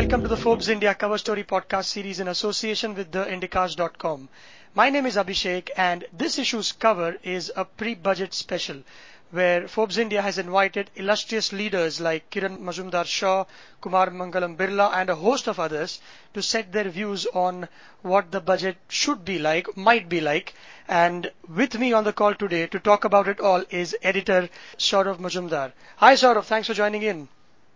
welcome to the Forbes India Cover Story podcast series in association with theindicast.com. My name is Abhishek and this issue's cover is a pre-budget special where Forbes India has invited illustrious leaders like Kiran Mazumdar Shaw, Kumar Mangalam Birla and a host of others to set their views on what the budget should be like, might be like. And with me on the call today to talk about it all is editor Saurav Mazumdar. Hi Saurav, thanks for joining in.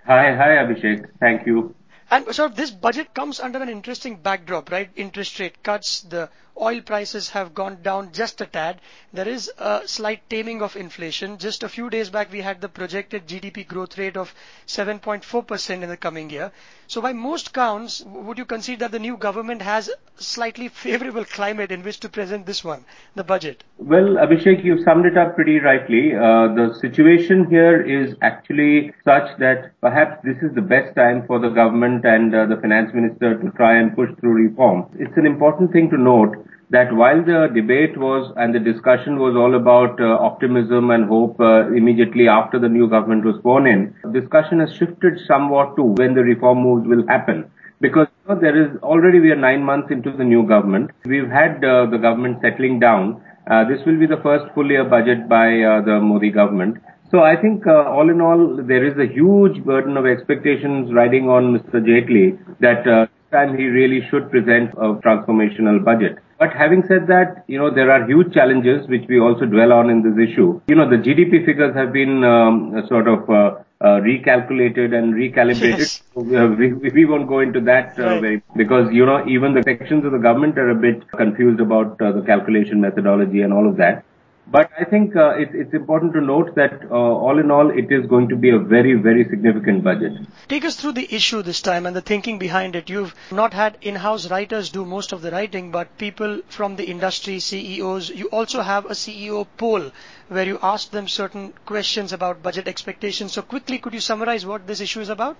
Hi, hi Abhishek. Thank you. And so this budget comes under an interesting backdrop, right? Interest rate cuts, the oil prices have gone down just a tad. There is a slight taming of inflation. Just a few days back, we had the projected GDP growth rate of 7.4% in the coming year. So by most counts, would you concede that the new government has slightly favorable climate in which to present this one, the budget? Well, Abhishek, you've summed it up pretty rightly. Uh, the situation here is actually such that perhaps this is the best time for the government and uh, the finance minister to try and push through reform. It's an important thing to note that while the debate was and the discussion was all about uh, optimism and hope uh, immediately after the new government was sworn in, the discussion has shifted somewhat to when the reform moves will happen. Because you know, there is already we are nine months into the new government. We've had uh, the government settling down. Uh, this will be the first full year budget by uh, the Modi government. So I think uh, all in all, there is a huge burden of expectations riding on Mr. Jaitley that this time he really should present a transformational budget. But having said that, you know, there are huge challenges which we also dwell on in this issue. You know, the GDP figures have been um, sort of uh, uh, recalculated and recalibrated. Yes. So, uh, we, we won't go into that uh, Right. very, because, you know, even the sections of the government are a bit confused about uh, the calculation methodology and all of that. But I think uh, it, it's important to note that uh, all in all, it is going to be a very, very significant budget. Take us through the issue this time and the thinking behind it. You've not had in-house writers do most of the writing, but people from the industry, CEOs. You also have a CEO poll where you ask them certain questions about budget expectations. So quickly, could you summarize what this issue is about?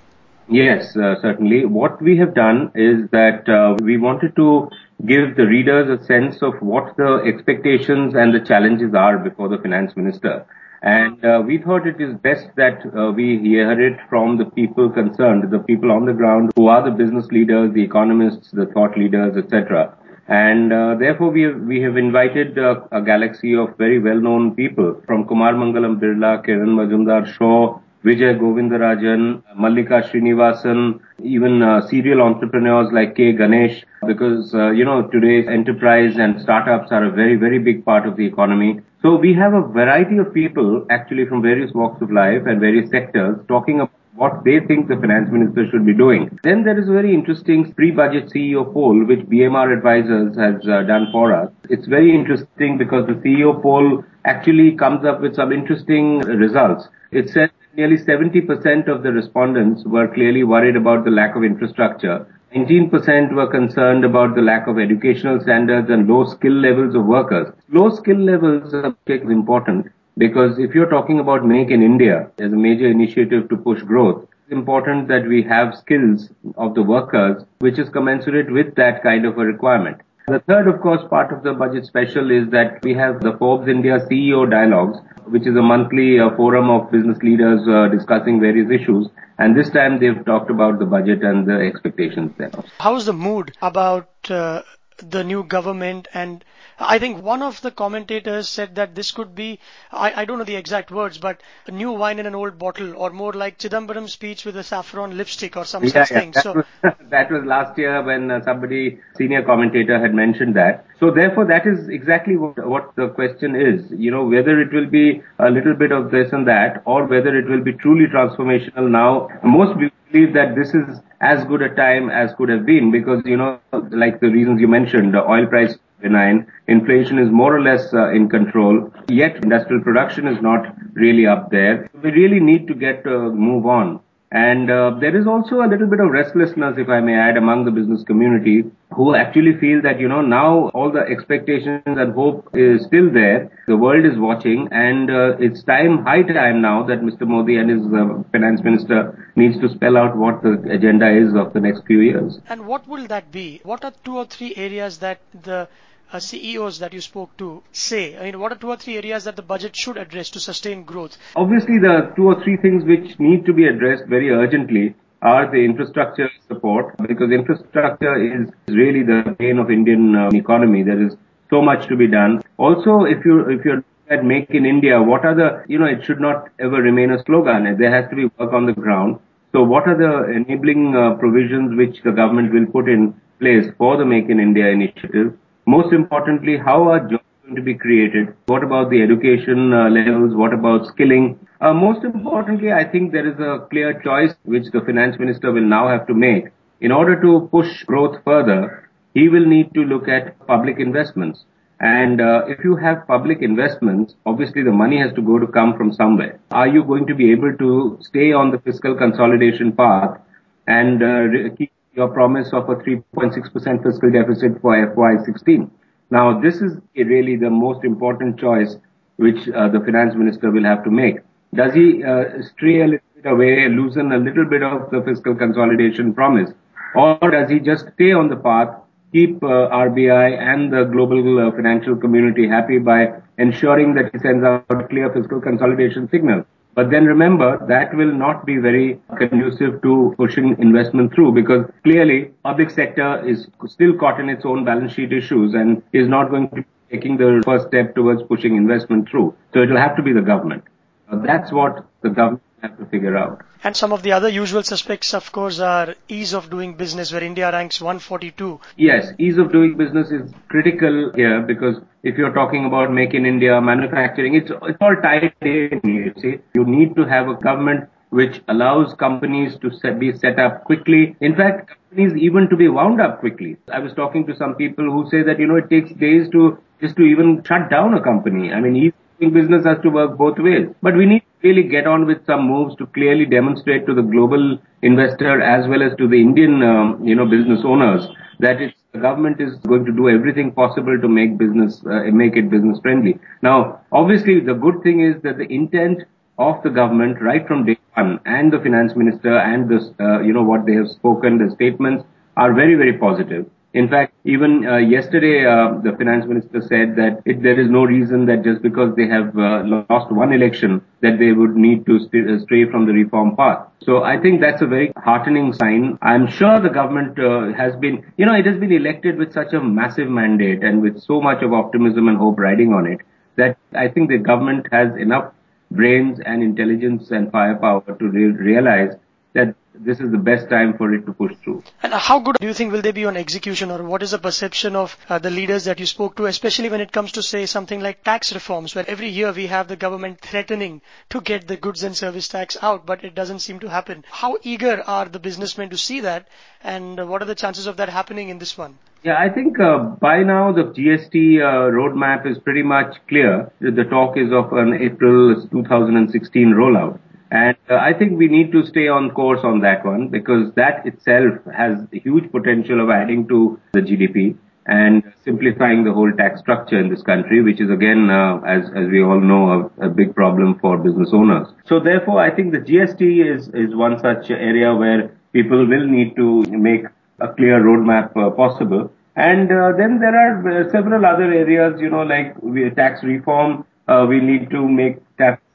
Yes, uh, certainly. What we have done is that uh, we wanted to give the readers a sense of what the expectations and the challenges are before the finance minister. And uh, we thought it is best that uh, we hear it from the people concerned, the people on the ground who are the business leaders, the economists, the thought leaders, etc. And uh, therefore, we have, we have invited uh, a galaxy of very well-known people from Kumar Mangalam Birla, Kiran Majumdar Shaw, Vijay Govindarajan, Mallika Srinivasan, even uh, serial entrepreneurs like K. Ganesh, because, uh, you know, today's enterprise and startups are a very, very big part of the economy. So we have a variety of people actually from various walks of life and various sectors talking about what they think the finance minister should be doing. Then there is a very interesting pre-budget CEO poll which BMR Advisors has uh, done for us. It's very interesting because the CEO poll actually comes up with some interesting results. It says nearly 70% of the respondents were clearly worried about the lack of infrastructure. 19% were concerned about the lack of educational standards and low skill levels of workers. Low skill levels are important because if you're talking about Make in India as a major initiative to push growth, it's important that we have skills of the workers which is commensurate with that kind of a requirement. The third, of course, part of the budget special is that we have the Forbes India CEO Dialogues, which is a monthly uh, forum of business leaders uh, discussing various issues. And this time they've talked about the budget and the expectations there. How's the mood about uh, the new government? And I think one of the commentators said that this could be, I, I don't know the exact words, but a new wine in an old bottle, or more like Chidambaram's speech with a saffron lipstick or some such thing. That, So, was, that was last year when uh, somebody, senior commentator had mentioned that. So therefore that is exactly what, what the question is. You know, whether it will be a little bit of this and that or whether it will be truly transformational now. Most people believe that this is as good a time as could have been because, you know, like the reasons you mentioned, the oil price benign. Inflation is more or less uh, in control. Yet industrial production is not really up there. We really need to get uh, move on. And uh, there is also a little bit of restlessness, if I may add, among the business community who actually feel that, you know, now all the expectations and hope is still there. The world is watching and uh, it's time, high time now that Mr. Modi and his uh, finance minister needs to spell out what the agenda is of the next few years. and what will that be? What are two or three areas that the uh, CEOs that you spoke to say? I mean, what are two or three areas that the budget should address to sustain growth? Obviously, the two or three things which need to be addressed very urgently are the infrastructure support because infrastructure is really the pain of Indian uh, economy. There is so much to be done. Also, if you if you're at Make in India, what are the you know it should not ever remain a slogan. There has to be work on the ground. So, what are the enabling uh, provisions which the government will put in place for the Make in India initiative? Most importantly, how are jobs going to be created? What about the education uh, levels? What about skilling? Uh, most importantly, I think there is a clear choice which the finance minister will now have to make. In order to push growth further, he will need to look at public investments. And uh, if you have public investments, obviously the money has to go to come from somewhere. Are you going to be able to stay on the fiscal consolidation path and uh, keep your promise of a 3.6% fiscal deficit for FY16? Now, this is really the most important choice which uh, the finance minister will have to make. Does he uh, stray a little bit away, loosen a little bit of the fiscal consolidation promise? Or does he just stay on the path, keep uh, RBI and the global uh, financial community happy by ensuring that he sends out a clear fiscal consolidation signal? But then remember, that will not be very conducive to pushing investment through because clearly public sector is still caught in its own balance sheet issues and is not going to be taking the first step towards pushing investment through. So it will have to be the government. That's what the government have to figure out. And some of the other usual suspects, of course, are ease of doing business, where India ranks 142. Yes, ease of doing business is critical here because if you're talking about make in India, manufacturing, it's, it's all tied in. You see, you need to have a government which allows companies to set, be set up quickly. In fact, companies even to be wound up quickly. I was talking to some people who say that, you know, it takes days to just to even shut down a company. I mean, business has to work both ways. But we need to really get on with some moves to clearly demonstrate to the global investor as well as to the Indian, um, you know, business owners that it's, the government is going to do everything possible to make business, uh, make it business friendly. Now, obviously, the good thing is that the intent of the government right from day one and the finance minister and the, uh, you know, what they have spoken, the statements are very, very positive. In fact, even uh, yesterday, uh, the finance minister said that it, there is no reason that just because they have uh, lost one election, that they would need to st- uh, stray from the reform path. So I think that's a very heartening sign. I'm sure the government uh, has been, you know, it has been elected with such a massive mandate and with so much of optimism and hope riding on it that I think the government has enough brains and intelligence and firepower to re- realize that this is the best time for it to push through. And how good do you think will they be on execution or what is the perception of uh, the leaders that you spoke to, especially when it comes to say something like tax reforms, where every year we have the government threatening to get the goods and service tax out, but it doesn't seem to happen. How eager are the businessmen to see that and what are the chances of that happening in this one? Yeah, I think uh, by now the GST uh, roadmap is pretty much clear. The talk is of an April 2016 rollout. And uh, I think we need to stay on course on that one because that itself has huge potential of adding to the GDP and simplifying the whole tax structure in this country, which is again, uh, as, as we all know, a, a, big problem for business owners. So therefore, I think the GST is, is one such area where people will need to make a clear roadmap uh, possible. And uh, then there are uh, several other areas, you know, like tax reform. Uh, we need to make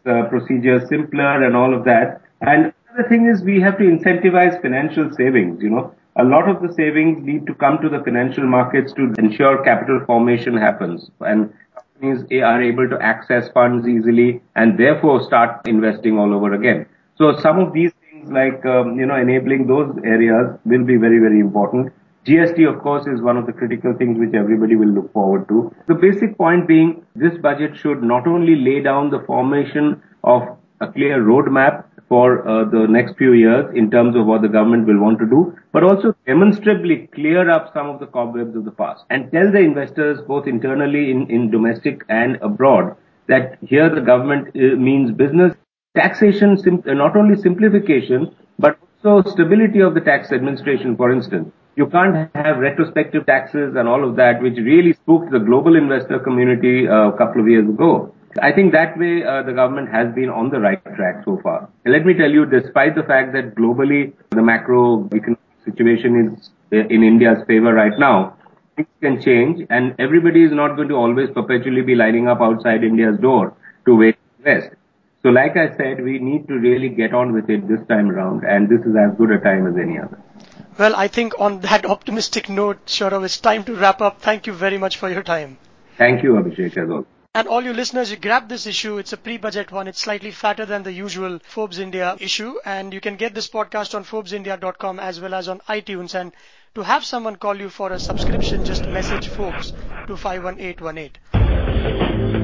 uh, procedures simpler and all of that. And the thing is we have to incentivize financial savings, you know. A lot of the savings need to come to the financial markets to ensure capital formation happens and companies are able to access funds easily and therefore start investing all over again. So some of these things like, um, you know, enabling those areas will be very, very important. GST, of course, is one of the critical things which everybody will look forward to. The basic point being this budget should not only lay down the formation of a clear roadmap for uh, the next few years in terms of what the government will want to do, but also demonstrably clear up some of the cobwebs of the past and tell the investors both internally in, domestic and abroad that here the government uh, means business taxation, not only simplification, but also stability of the tax administration, for instance. You can't have retrospective taxes and all of that, which really spooked the global investor community uh, a couple of years ago. I think that way uh, the government has been on the right track so far. And let me tell you, despite the fact that globally the macroeconomic situation is uh, in India's favor right now, things can change and everybody is not going to always perpetually be lining up outside India's door to wait invest. So like I said, we need to really get on with it this time around and this is as good a time as any other. Well, I think on that optimistic note, Saurav, it's time to wrap up. Thank you very much for your time. Thank you, Abhishek, as always. And all you listeners, you grab this issue. It's a pre-budget one. It's slightly fatter than the usual Forbes India issue. And you can get this podcast on ForbesIndia.com as well as on iTunes. And to have someone call you for a subscription, just message Forbes to 51818.